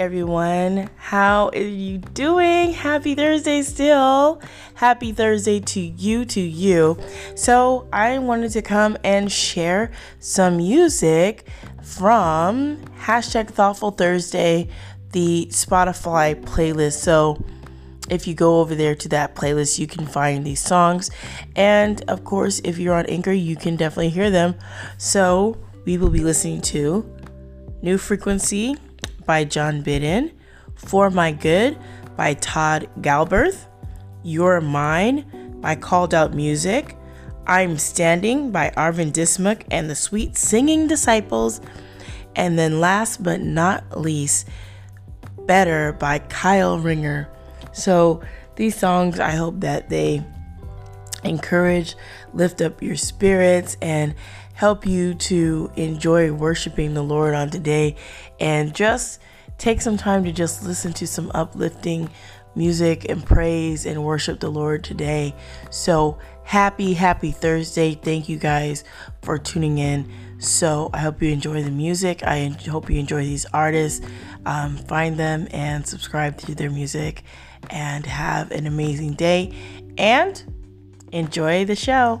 everyone. How are you doing? Happy Thursday still. Happy Thursday to you, to you. So, I wanted to come and share some music from hashtag Thoughtful Thursday, the Spotify playlist. So, if you go over there to that playlist, you can find these songs. And of course, if you're on Anchor, you can definitely hear them. So, we will be listening to New Frequency by John Bidden, For My Good by Todd Galberth, You're Mine by Called Out Music, I'm Standing by Arvin Dismuck and the Sweet Singing Disciples, and then last but not least, Better by Kyle Ringer. So these songs, I hope that they encourage, lift up your spirits, and help you to enjoy worshiping the Lord on today. And just take some time to just listen to some uplifting music and praise and worship the Lord today. So happy, happy Thursday. Thank you guys for tuning in. So I hope you enjoy the music. I hope you enjoy these artists. Um, find them and subscribe to their music and have an amazing day and enjoy the show.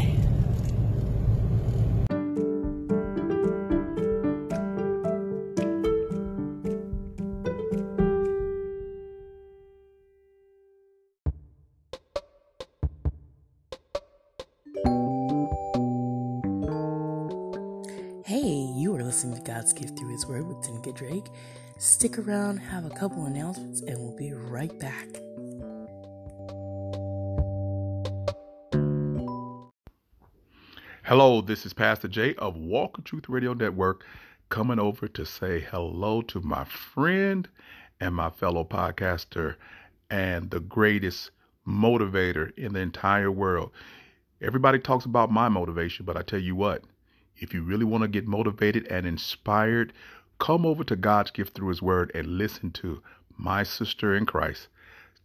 To God's Gift Through His Word with Tanika Drake. Stick around, have a couple announcements, and we'll be right back. Hello, this is Pastor Jay of Walk of Truth Radio Network coming over to say hello to my friend and my fellow podcaster and the greatest motivator in the entire world. Everybody talks about my motivation, but I tell you what, if you really want to get motivated and inspired, come over to God's gift through His Word and listen to my sister in Christ,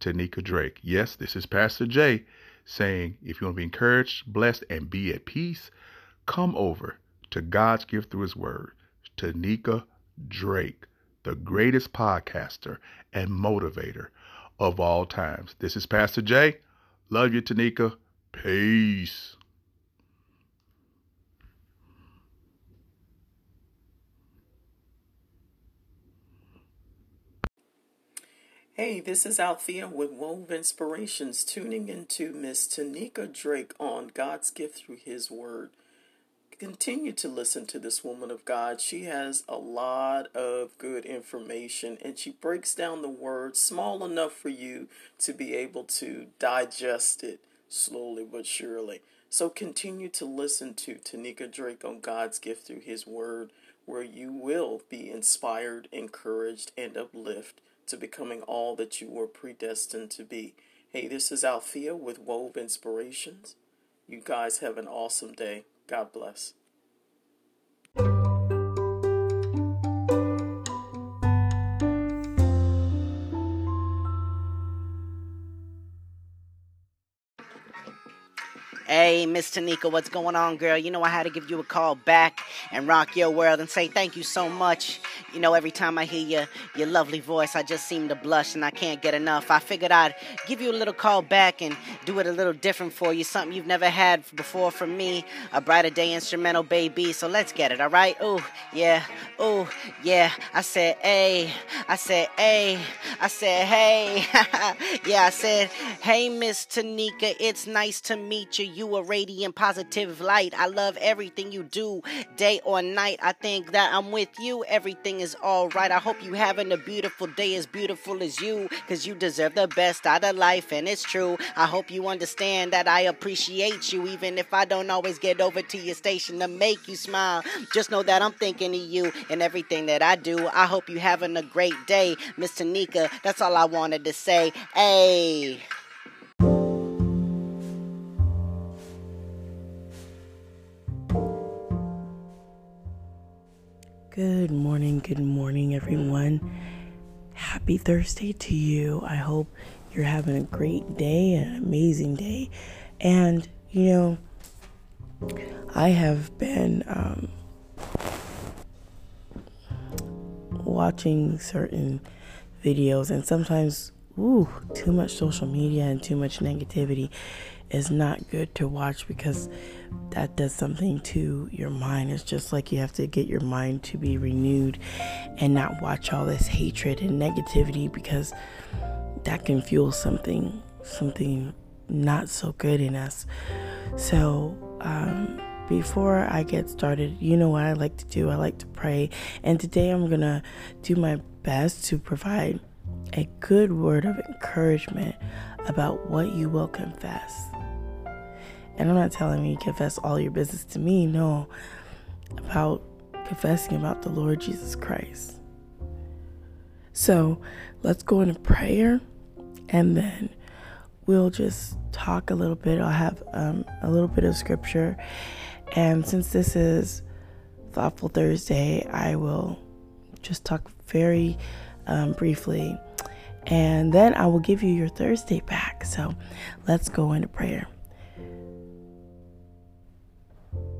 Tanika Drake. Yes, this is Pastor Jay saying if you want to be encouraged, blessed, and be at peace, come over to God's gift through His Word, Tanika Drake, the greatest podcaster and motivator of all times. This is Pastor Jay. Love you, Tanika. Peace. Hey, this is Althea with Wove Inspirations, tuning into Miss Tanika Drake on God's gift through His Word. Continue to listen to this woman of God. She has a lot of good information and she breaks down the word small enough for you to be able to digest it slowly but surely. So continue to listen to Tanika Drake on God's gift through His Word, where you will be inspired, encouraged, and uplifted to becoming all that you were predestined to be. Hey, this is Althea with Wove Inspirations. You guys have an awesome day. God bless. Hey, Miss Tanika, what's going on, girl? You know I had to give you a call back and rock your world and say thank you so much. You know, every time I hear your your lovely voice, I just seem to blush and I can't get enough. I figured I'd give you a little call back and do it a little different for you, something you've never had before from me, a brighter day instrumental, baby. So let's get it, all right? Oh, yeah. Oh, yeah. I said, hey. I said, hey. I said, hey. yeah, I said, hey, Miss Tanika, it's nice to meet you. You a radiant, positive light. I love everything you do, day or night. I think that I'm with you. Everything is all right. I hope you having a beautiful day, as beautiful as you, cause you deserve the best out of life, and it's true. I hope you understand that I appreciate you, even if I don't always get over to your station to make you smile. Just know that I'm thinking of you and everything that I do. I hope you having a great day, Miss Tanika. That's all I wanted to say. Hey. Good morning, good morning, everyone. Happy Thursday to you. I hope you're having a great day, an amazing day. And, you know, I have been um, watching certain videos, and sometimes, ooh, too much social media and too much negativity is not good to watch because that does something to your mind. It's just like you have to get your mind to be renewed and not watch all this hatred and negativity because that can fuel something, something not so good in us. So, um, before I get started, you know what I like to do? I like to pray. And today I'm going to do my best to provide a good word of encouragement about what you will confess. And I'm not telling you confess all your business to me, no, about confessing about the Lord Jesus Christ. So let's go into prayer and then we'll just talk a little bit. I'll have um, a little bit of scripture. And since this is Thoughtful Thursday, I will just talk very um, briefly. And then I will give you your Thursday back. So let's go into prayer.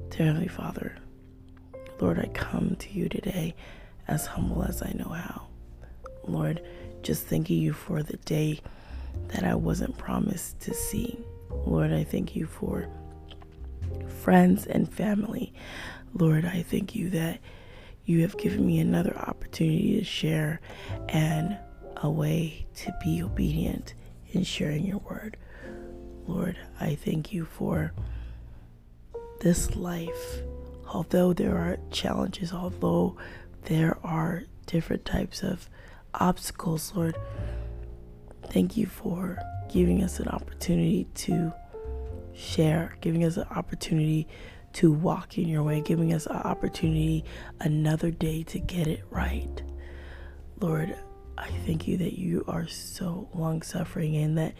Dear Heavenly Father, Lord, I come to you today as humble as I know how. Lord, just thanking you for the day that I wasn't promised to see. Lord, I thank you for friends and family. Lord, I thank you that you have given me another opportunity to share and a way to be obedient in sharing your word. Lord, I thank you for this life. Although there are challenges, although there are different types of obstacles, Lord, thank you for giving us an opportunity to share, giving us an opportunity to walk in your way, giving us an opportunity another day to get it right. Lord, I thank you that you are so long suffering and that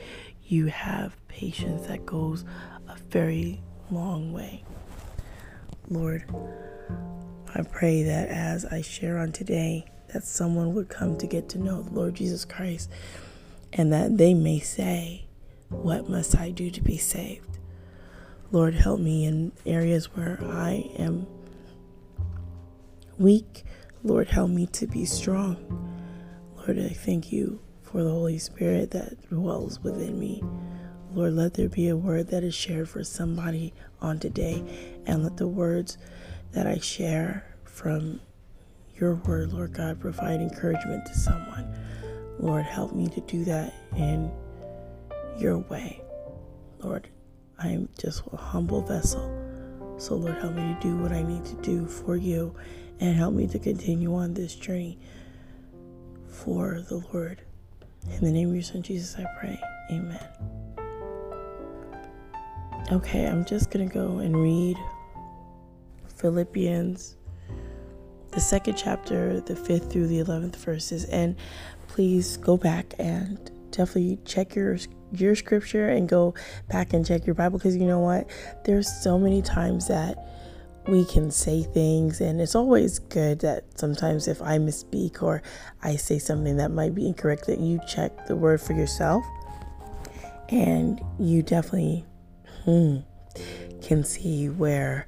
you have patience that goes a very long way. Lord, I pray that as I share on today, that someone would come to get to know the Lord Jesus Christ and that they may say, What must I do to be saved? Lord, help me in areas where I am weak. Lord, help me to be strong. Lord, I thank you for the Holy Spirit that dwells within me. Lord, let there be a word that is shared for somebody on today, and let the words that I share from your word, Lord God, provide encouragement to someone. Lord, help me to do that in your way. Lord, I am just a humble vessel. So, Lord, help me to do what I need to do for you and help me to continue on this journey for the Lord. In the name of your Son, Jesus, I pray. Amen. Okay, I'm just going to go and read Philippians, the second chapter, the fifth through the 11th verses. And please go back and definitely check your your scripture and go back and check your Bible because you know what? There's so many times that we can say things, and it's always good that sometimes if I misspeak or I say something that might be incorrect, that you check the word for yourself and you definitely, hmm, can see where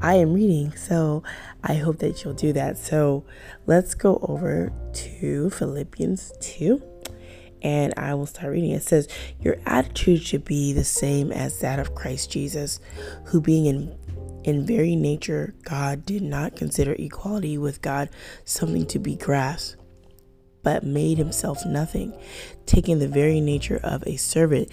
I am reading. So I hope that you'll do that. So let's go over to Philippians 2 and I will start reading. It says, Your attitude should be the same as that of Christ Jesus, who being in in very nature God did not consider equality with God something to be grasped, but made himself nothing, taking the very nature of a servant,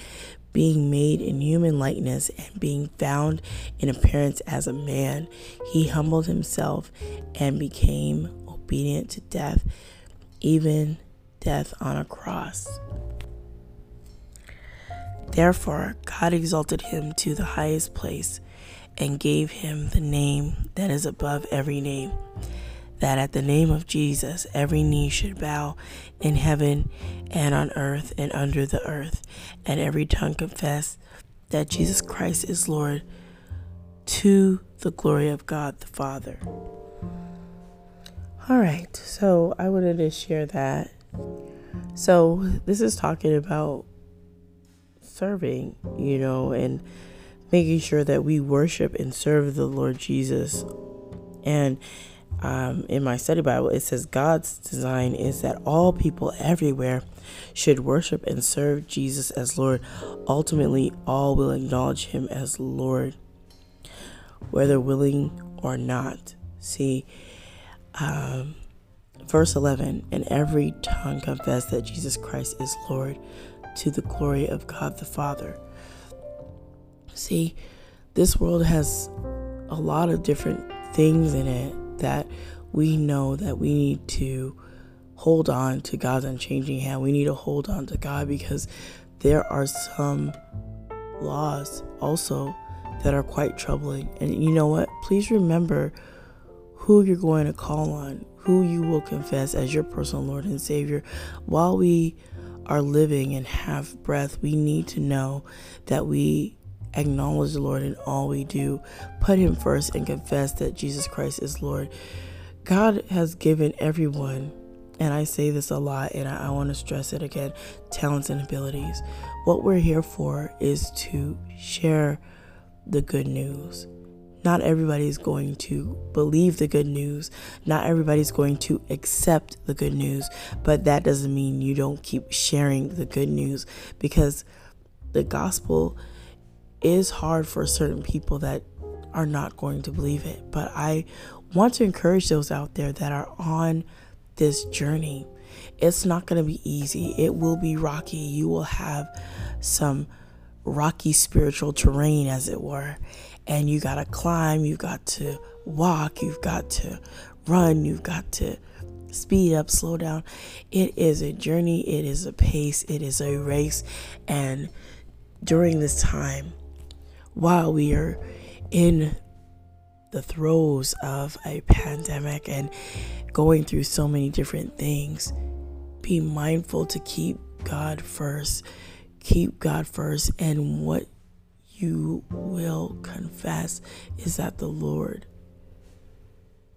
being made in human likeness and being found in appearance as a man, he humbled himself and became obedient to death, even death on a cross. Therefore, God exalted him to the highest place and gave him the name that is above every name, that at the name of Jesus every knee should bow in heaven and on earth and under the earth, and every tongue confess that Jesus Christ is Lord to the glory of God the Father. All right, so I wanted to share that. So, this is talking about serving, you know, and making sure that we worship and serve the Lord Jesus. And um, in my study Bible, it says God's design is that all people everywhere should worship and serve Jesus as Lord. Ultimately, all will acknowledge Him as Lord, whether willing or not. See, um, verse 11 and every tongue confess that Jesus Christ is Lord to the glory of God the Father. See, this world has a lot of different things in it that we know that we need to hold on to God's unchanging hand. We need to hold on to God because there are some laws also that are quite troubling. And you know what? Please remember who you're going to call on, who you will confess as your personal Lord and Savior. While we are living and have breath, we need to know that we acknowledge the Lord in all we do, put Him first, and confess that Jesus Christ is Lord. God has given everyone, and I say this a lot, and I, I want to stress it again talents and abilities. What we're here for is to share the good news. Not everybody's going to believe the good news. Not everybody's going to accept the good news. But that doesn't mean you don't keep sharing the good news because the gospel is hard for certain people that are not going to believe it. But I want to encourage those out there that are on this journey. It's not going to be easy, it will be rocky. You will have some rocky spiritual terrain, as it were. And you got to climb, you've got to walk, you've got to run, you've got to speed up, slow down. It is a journey, it is a pace, it is a race. And during this time, while we are in the throes of a pandemic and going through so many different things, be mindful to keep God first. Keep God first, and what you will confess is that the Lord,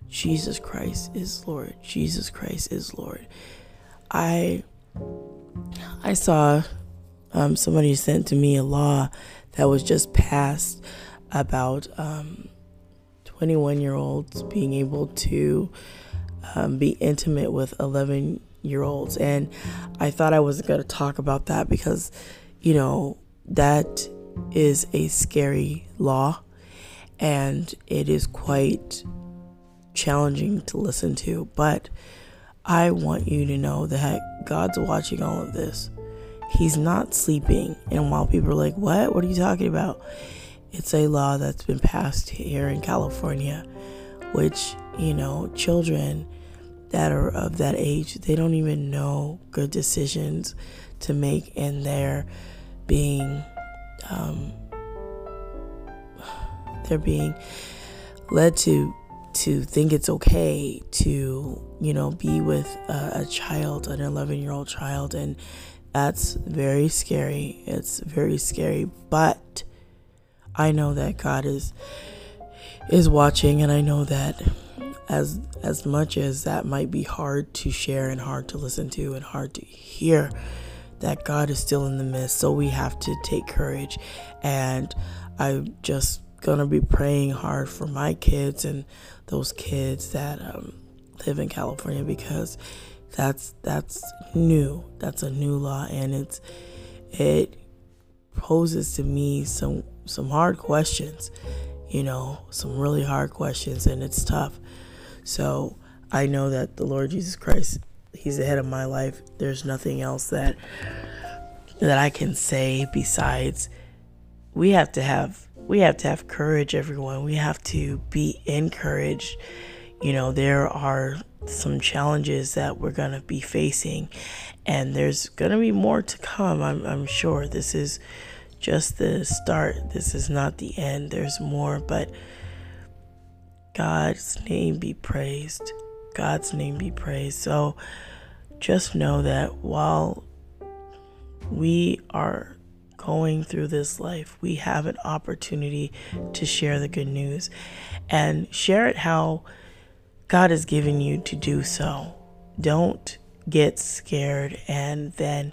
Jesus Christ, is Lord. Jesus Christ is Lord. I I saw um, somebody sent to me a law that was just passed about um, 21 year olds being able to um, be intimate with 11 year olds. And I thought I wasn't going to talk about that because, you know, that is a scary law and it is quite challenging to listen to. But I want you to know that God's watching all of this. He's not sleeping. And while people are like, what? What are you talking about? It's a law that's been passed here in California, which, you know, children that are of that age, they don't even know good decisions to make, and they're being, um, they're being led to to think it's okay to you know be with a, a child an 11 year old child and that's very scary. It's very scary, but I know that God is is watching and I know that as as much as that might be hard to share and hard to listen to and hard to hear that God is still in the midst. So we have to take courage and I'm just gonna be praying hard for my kids and those kids that um, live in California because that's that's new. That's a new law, and it's it poses to me some some hard questions. You know, some really hard questions, and it's tough. So I know that the Lord Jesus Christ, He's the head of my life. There's nothing else that that I can say besides we have to have we have to have courage everyone. We have to be encouraged. You know there are some challenges that we're going to be facing and there's going to be more to come I'm, I'm sure. This is just the start. This is not the end. There's more but god's name be praised god's name be praised so just know that while we are going through this life, we have an opportunity to share the good news and share it how God has given you to do so. Don't get scared and then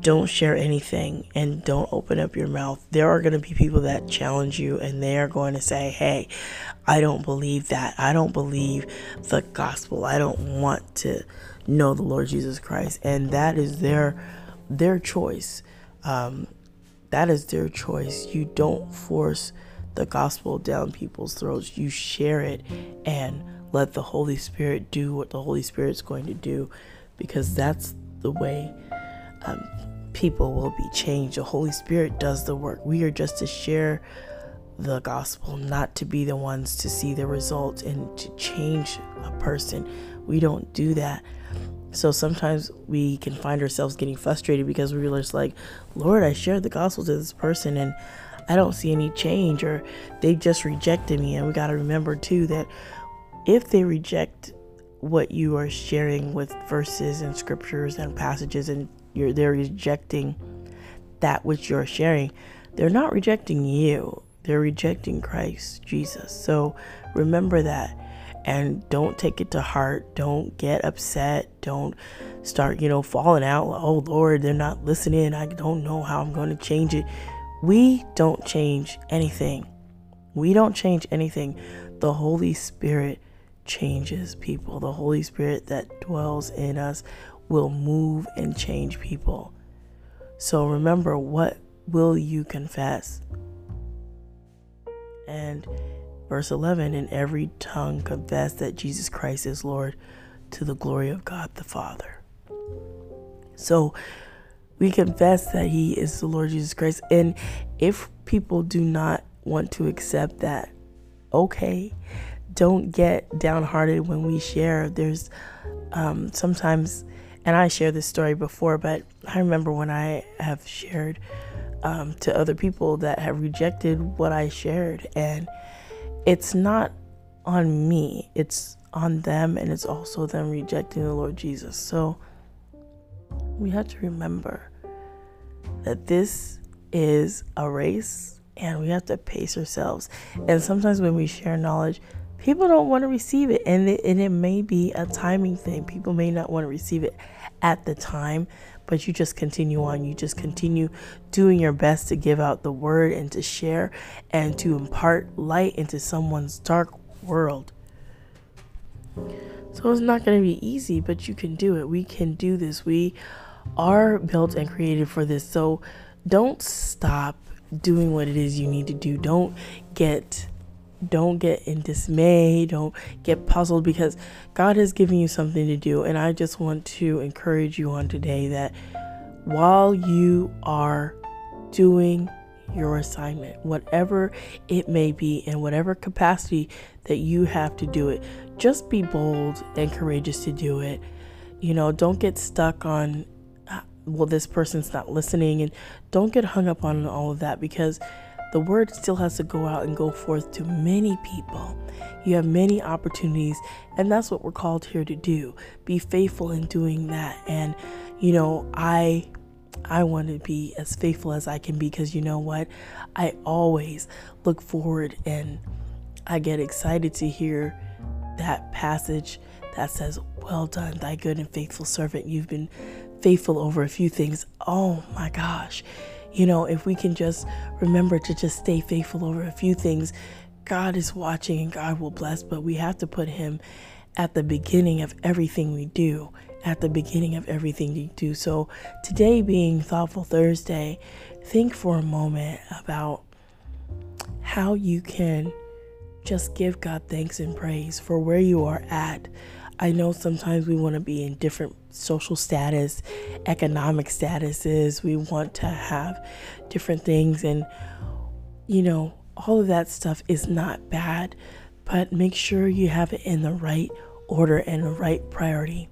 don't share anything and don't open up your mouth. There are going to be people that challenge you and they are going to say, Hey, I don't believe that. I don't believe the gospel. I don't want to know the Lord Jesus Christ. And that is their their choice. Um, that is their choice. You don't force the gospel down people's throats. You share it and let the Holy Spirit do what the Holy Spirit's going to do because that's the way um, people will be changed. The Holy Spirit does the work. We are just to share the gospel, not to be the ones to see the results and to change a person. We don't do that. So sometimes we can find ourselves getting frustrated because we're just like, Lord, I shared the gospel to this person and I don't see any change, or they just rejected me. And we got to remember too that if they reject what you are sharing with verses and scriptures and passages, and you're they're rejecting that which you're sharing, they're not rejecting you. They're rejecting Christ Jesus. So remember that and don't take it to heart. Don't get upset. Don't start, you know, falling out. Oh Lord, they're not listening. I don't know how I'm going to change it. We don't change anything. We don't change anything. The Holy Spirit changes people. The Holy Spirit that dwells in us will move and change people. So remember, what will you confess? And Verse 11 And every tongue confess that Jesus Christ is Lord to the glory of God the Father. So we confess that He is the Lord Jesus Christ. And if people do not want to accept that, okay, don't get downhearted when we share. There's um, sometimes, and I shared this story before, but I remember when I have shared um, to other people that have rejected what I shared. And it's not on me, it's on them, and it's also them rejecting the Lord Jesus. So we have to remember that this is a race and we have to pace ourselves. And sometimes when we share knowledge, people don't want to receive it, and it, and it may be a timing thing. People may not want to receive it at the time, but you just continue on. You just continue doing your best to give out the word and to share and to impart light into someone's dark world. So it's not going to be easy, but you can do it. We can do this. We are built and created for this. So don't stop doing what it is you need to do. Don't get don't get in dismay, don't get puzzled because God has given you something to do. And I just want to encourage you on today that while you are doing your assignment, whatever it may be, in whatever capacity that you have to do it, just be bold and courageous to do it. You know, don't get stuck on, uh, well, this person's not listening, and don't get hung up on all of that because the word still has to go out and go forth to many people. You have many opportunities, and that's what we're called here to do. Be faithful in doing that. And you know, I I want to be as faithful as I can be because you know what? I always look forward and I get excited to hear that passage that says, Well done, thy good and faithful servant. You've been faithful over a few things. Oh my gosh You know, if we can just remember to just stay faithful over a few things, God is watching and God will bless, but we have to put Him at the beginning of everything we do. At the beginning of everything we do. So, today being Thoughtful Thursday, think for a moment about how you can just give God thanks and praise for where you are at. I know sometimes we want to be in different social status, economic statuses. We want to have different things and you know, all of that stuff is not bad, but make sure you have it in the right order and the right priority.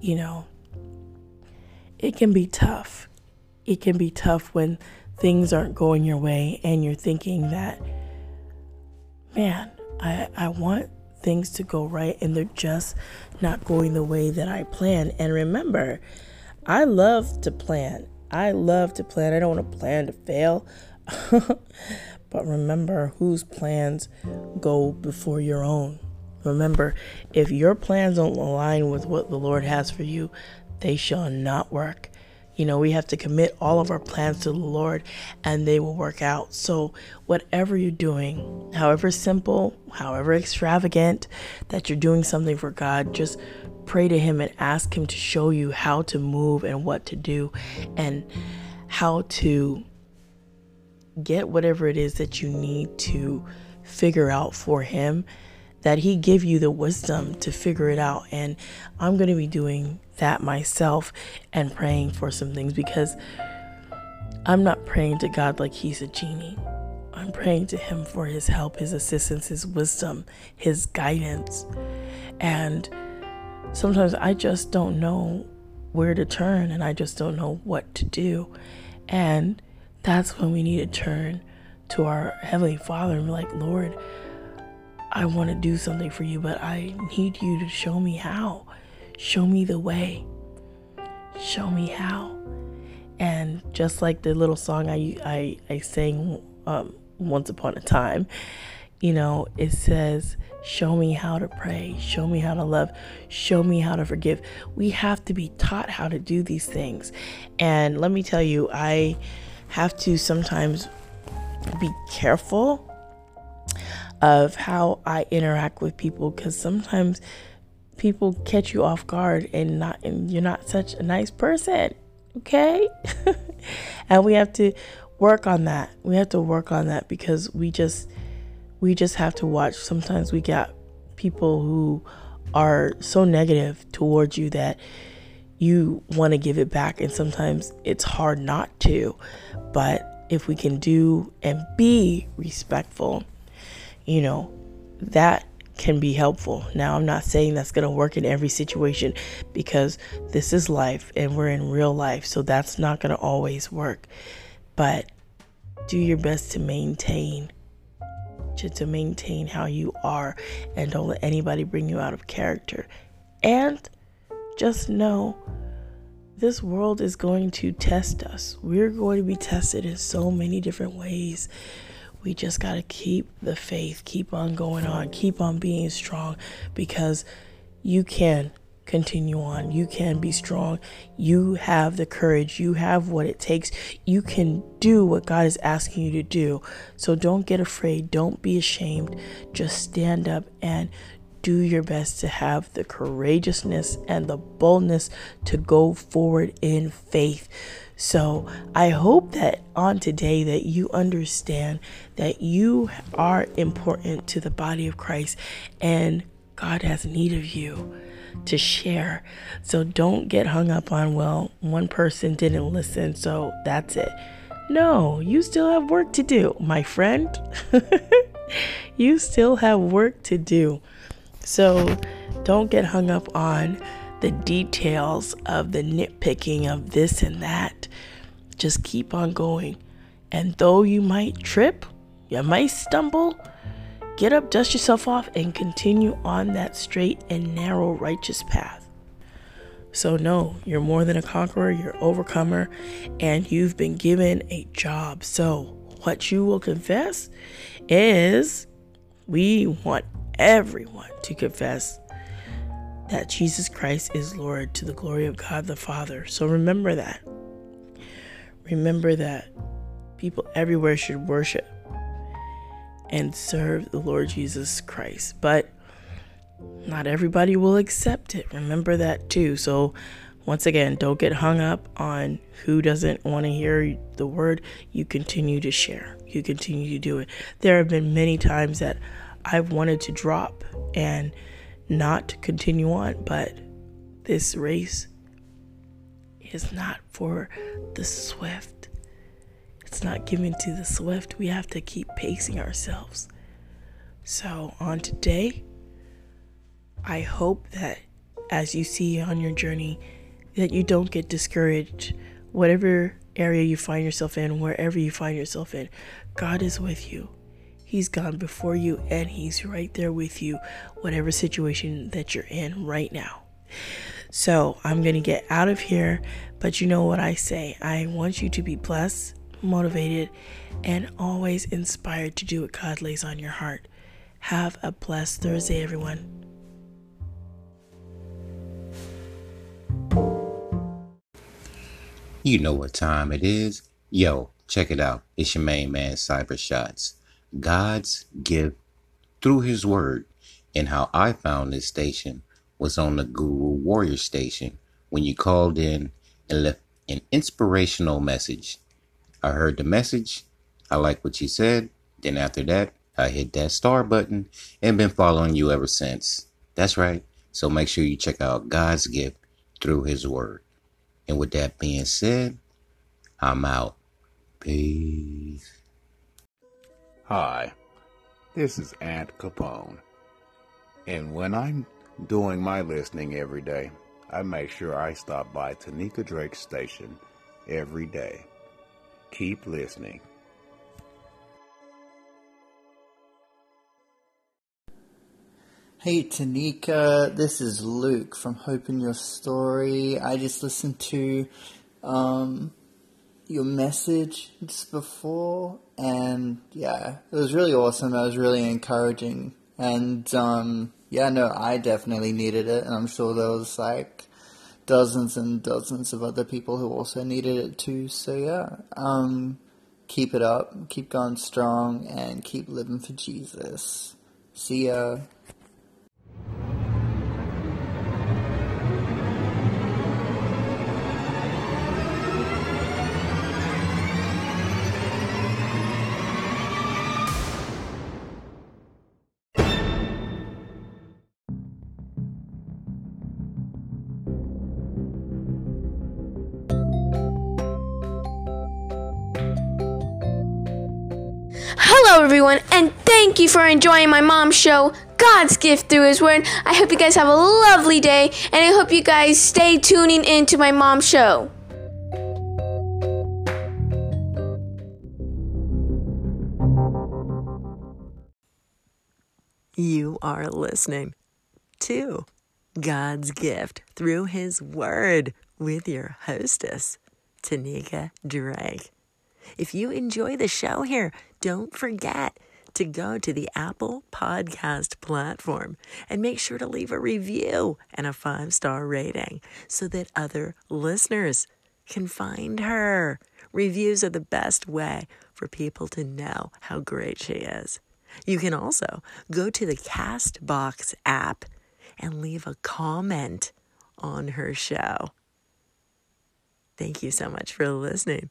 You know, it can be tough. It can be tough when things aren't going your way and you're thinking that, man, I, I want things to go right and they're just not going the way that I plan. And remember, I love to plan. I love to plan. I don't want to plan to fail. but remember whose plans go before your own. Remember, if your plans don't align with what the Lord has for you, they shall not work. You know, we have to commit all of our plans to the Lord and they will work out. So, whatever you're doing, however simple, however extravagant that you're doing something for God, just pray to Him and ask Him to show you how to move and what to do and how to get whatever it is that you need to figure out for Him that He give you the wisdom to figure it out. And I'm going to be doing that myself and praying for some things because I'm not praying to God like He's a genie. I'm praying to Him for His help, His assistance, His wisdom, His guidance. And sometimes I just don't know where to turn and I just don't know what to do. And that's when we need to turn to our Heavenly Father and be like, Lord, I want to do something for you, but I need you to show me how. Show me the way. Show me how. And just like the little song I I, I sang um, once upon a time, you know, it says, Show me how to pray. Show me how to love. Show me how to forgive. We have to be taught how to do these things. And let me tell you, I have to sometimes be careful of how I interact with people because sometimes people catch you off guard and not and you're not such a nice person okay? And we have to work on that. We have to work on that because we just we just have to watch. Sometimes we got people who are so negative towards you that you want to give it back and sometimes it's hard not to. But if we can do and be respectful you know, that can be helpful. Now, I'm not saying that's going to work in every situation because this is life and we're in real life, so that's not going to always work. But do your best to maintain to, maintain how you are and don't let anybody bring you out of character. And just know this world is going to test us. We're going to be tested in so many different ways we just got to keep the faith, keep on going on, keep on being strong because you can continue on. You can be strong. You have the courage. You have what it takes. You can do what God is asking you to do. So don't get afraid. Don't be ashamed. Just stand up and do your best to have the courageousness and the boldness to go forward in faith. So I hope that on today that you understand that you are important to the body of Christ and God has need of you to share. So don't get hung up on, well, one person didn't listen, so that's it. No, you still have work to do, my friend. you still have work to do. So don't get hung up on the details of the nitpicking of this and that. Just keep on going. And though you might trip, you might stumble, get up, dust yourself off, and continue on that straight and narrow righteous path. So, no, you're more than a conqueror, you're overcomer, and you've been given a job. So, what you will confess is we want everyone to confess that Jesus Christ is Lord to the glory of God the Father. So remember that. remember that people everywhere should worship and serve the Lord Jesus Christ. But not everybody will accept it. Remember that too. So, once again, don't get hung up on who doesn't want to hear the word. You continue to share, you continue to do it. There have been many times that I've wanted to drop and not to continue on, but this race is not for the swift. It's not given to the swift. We have to keep pacing ourselves. So, on today, I hope that as you see on your journey, that you don't get discouraged. Whatever area you find yourself in, wherever you find yourself in, God is with you. He's gone before you and He's right there with you, whatever situation that you're in right now. So I'm going to get out of here, but you know what I say. I want you to be blessed, motivated, and always inspired to do what God lays on your heart. Have a blessed Thursday, everyone. You know what time it is. Yo, check it out. It's your main man, Cyber Shots. God's gift through His Word. And how I found this station was on the Guru Warrior station when you called in and left an inspirational message. I heard the message. I like what you said. Then after that, I hit that star button and been following you ever since. That's right. So make sure you check out God's gift through His Word. And with that being said, I'm out. Peace. Hi, this is Aunt Capone. And when I'm doing my listening every day, I make sure I stop by Tanika Drake's station every day. Keep listening. Hey Tanika, this is Luke from Hope in Your Story. I just listened to um, your message before, and yeah, it was really awesome. It was really encouraging, and um, yeah, no, I definitely needed it, and I'm sure there was like dozens and dozens of other people who also needed it too. So yeah, um, keep it up, keep going strong, and keep living for Jesus. See ya. Everyone, and thank you for enjoying my mom's show, God's Gift Through His Word. I hope you guys have a lovely day, and I hope you guys stay tuning in to my mom's show. You are listening to God's Gift Through His Word with your hostess, Tanika Drake. If you enjoy the show here, don't forget to go to the Apple Podcast platform and make sure to leave a review and a five star rating so that other listeners can find her. Reviews are the best way for people to know how great she is. You can also go to the Castbox app and leave a comment on her show. Thank you so much for listening.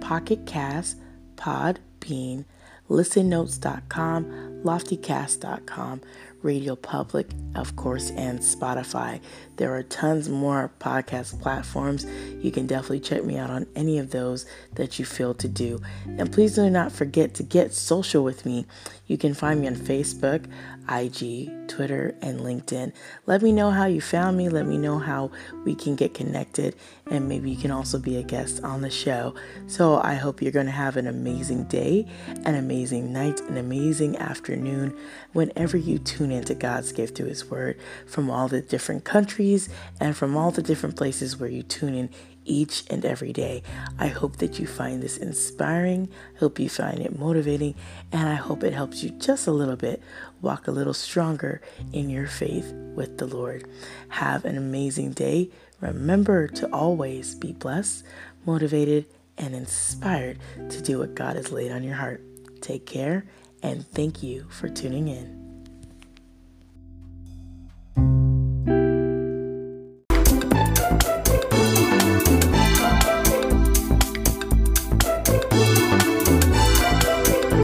Pocket Cast, Podbean, ListenNotes.com, LoftyCast.com. Radio Public, of course, and Spotify. There are tons more podcast platforms. You can definitely check me out on any of those that you feel to do. And please do not forget to get social with me. You can find me on Facebook, IG, Twitter, and LinkedIn. Let me know how you found me. Let me know how we can get connected. And maybe you can also be a guest on the show. So I hope you're going to have an amazing day, an amazing night, an amazing afternoon whenever you tune into God's gift through His Word from all the different countries and from all the different places where you tune in each and every day. I hope that you find this inspiring, hope you find it motivating, and I hope it helps you just a little bit walk a little stronger in your faith with the Lord. Have an amazing day. Remember to always be blessed, motivated, and inspired to do what God has laid on your heart. Take care, and thank you for tuning in.